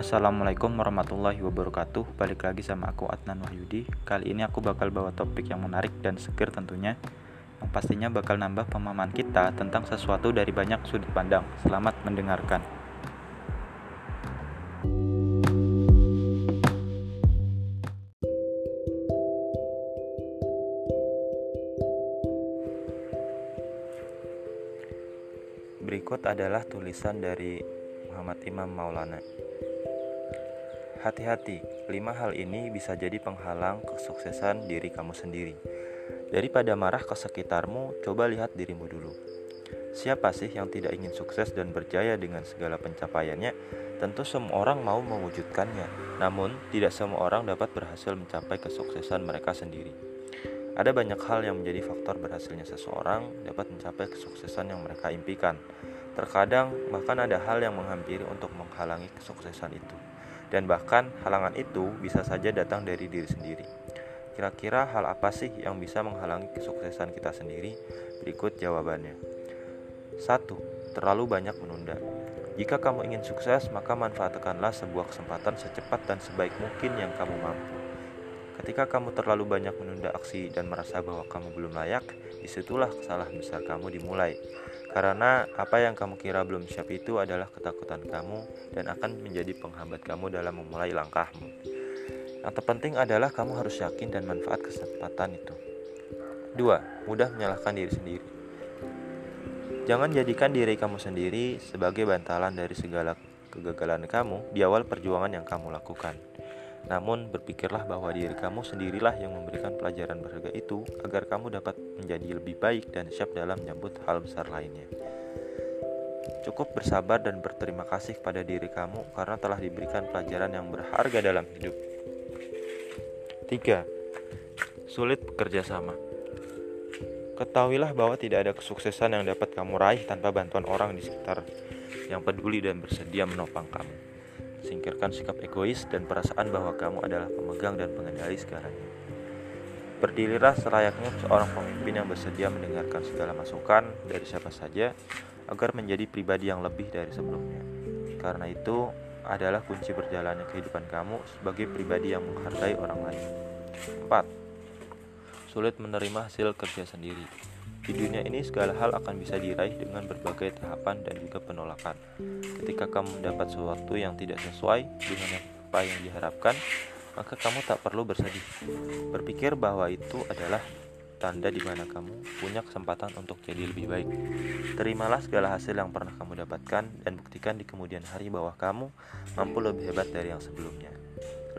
Assalamualaikum warahmatullahi wabarakatuh. Balik lagi sama aku Adnan Wahyudi. Kali ini aku bakal bawa topik yang menarik dan seger tentunya Yang pastinya bakal nambah pemahaman kita tentang sesuatu dari banyak sudut pandang. Selamat mendengarkan. Berikut adalah tulisan dari Muhammad Imam Maulana. Hati-hati, lima hal ini bisa jadi penghalang kesuksesan diri kamu sendiri. Daripada marah ke sekitarmu, coba lihat dirimu dulu. Siapa sih yang tidak ingin sukses dan berjaya dengan segala pencapaiannya? Tentu semua orang mau mewujudkannya, namun tidak semua orang dapat berhasil mencapai kesuksesan mereka sendiri. Ada banyak hal yang menjadi faktor berhasilnya seseorang dapat mencapai kesuksesan yang mereka impikan. Terkadang bahkan ada hal yang menghampiri untuk menghalangi kesuksesan itu. Dan bahkan halangan itu bisa saja datang dari diri sendiri. Kira-kira hal apa sih yang bisa menghalangi kesuksesan kita sendiri? Berikut jawabannya. 1. Terlalu banyak menunda. Jika kamu ingin sukses, maka manfaatkanlah sebuah kesempatan secepat dan sebaik mungkin yang kamu mampu. Ketika kamu terlalu banyak menunda aksi dan merasa bahwa kamu belum layak, di situlah kesalahan besar kamu dimulai. Karena apa yang kamu kira belum siap itu adalah ketakutan kamu dan akan menjadi penghambat kamu dalam memulai langkahmu. Yang terpenting adalah kamu harus yakin dan manfaat kesempatan itu. 2. Mudah menyalahkan diri sendiri. Jangan jadikan diri kamu sendiri sebagai bantalan dari segala kegagalan kamu di awal perjuangan yang kamu lakukan. Namun, berpikirlah bahwa diri kamu sendirilah yang memberikan pelajaran berharga itu agar kamu dapat menjadi lebih baik dan siap dalam menyambut hal besar lainnya. Cukup bersabar dan berterima kasih pada diri kamu karena telah diberikan pelajaran yang berharga dalam hidup. 3. Sulit bekerja sama. Ketahuilah bahwa tidak ada kesuksesan yang dapat kamu raih tanpa bantuan orang di sekitar yang peduli dan bersedia menopang kamu. Singkirkan sikap egois dan perasaan bahwa kamu adalah pemegang dan pengendali segalanya. Berdirilah selayaknya seorang pemimpin yang bersedia mendengarkan segala masukan dari siapa saja agar menjadi pribadi yang lebih dari sebelumnya. Karena itu adalah kunci berjalannya kehidupan kamu sebagai pribadi yang menghargai orang lain. 4. Sulit menerima hasil kerja sendiri. Di dunia ini segala hal akan bisa diraih dengan berbagai tahapan dan juga penolakan. Ketika kamu mendapat sesuatu yang tidak sesuai dengan apa yang diharapkan, maka kamu tak perlu bersedih. Berpikir bahwa itu adalah tanda di mana kamu punya kesempatan untuk jadi lebih baik. Terimalah segala hasil yang pernah kamu dapatkan dan buktikan di kemudian hari bahwa kamu mampu lebih hebat dari yang sebelumnya.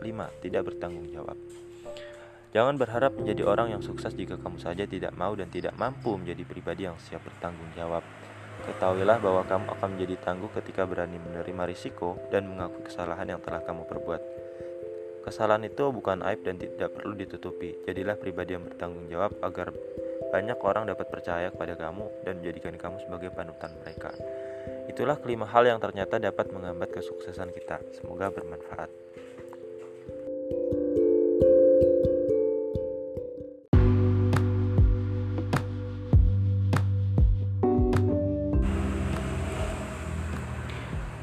5. Tidak bertanggung jawab. Jangan berharap menjadi orang yang sukses jika kamu saja tidak mau dan tidak mampu menjadi pribadi yang siap bertanggung jawab. Ketahuilah bahwa kamu akan menjadi tangguh ketika berani menerima risiko dan mengakui kesalahan yang telah kamu perbuat. Kesalahan itu bukan aib dan tidak perlu ditutupi. Jadilah pribadi yang bertanggung jawab agar banyak orang dapat percaya kepada kamu dan menjadikan kamu sebagai panutan mereka. Itulah kelima hal yang ternyata dapat menghambat kesuksesan kita. Semoga bermanfaat.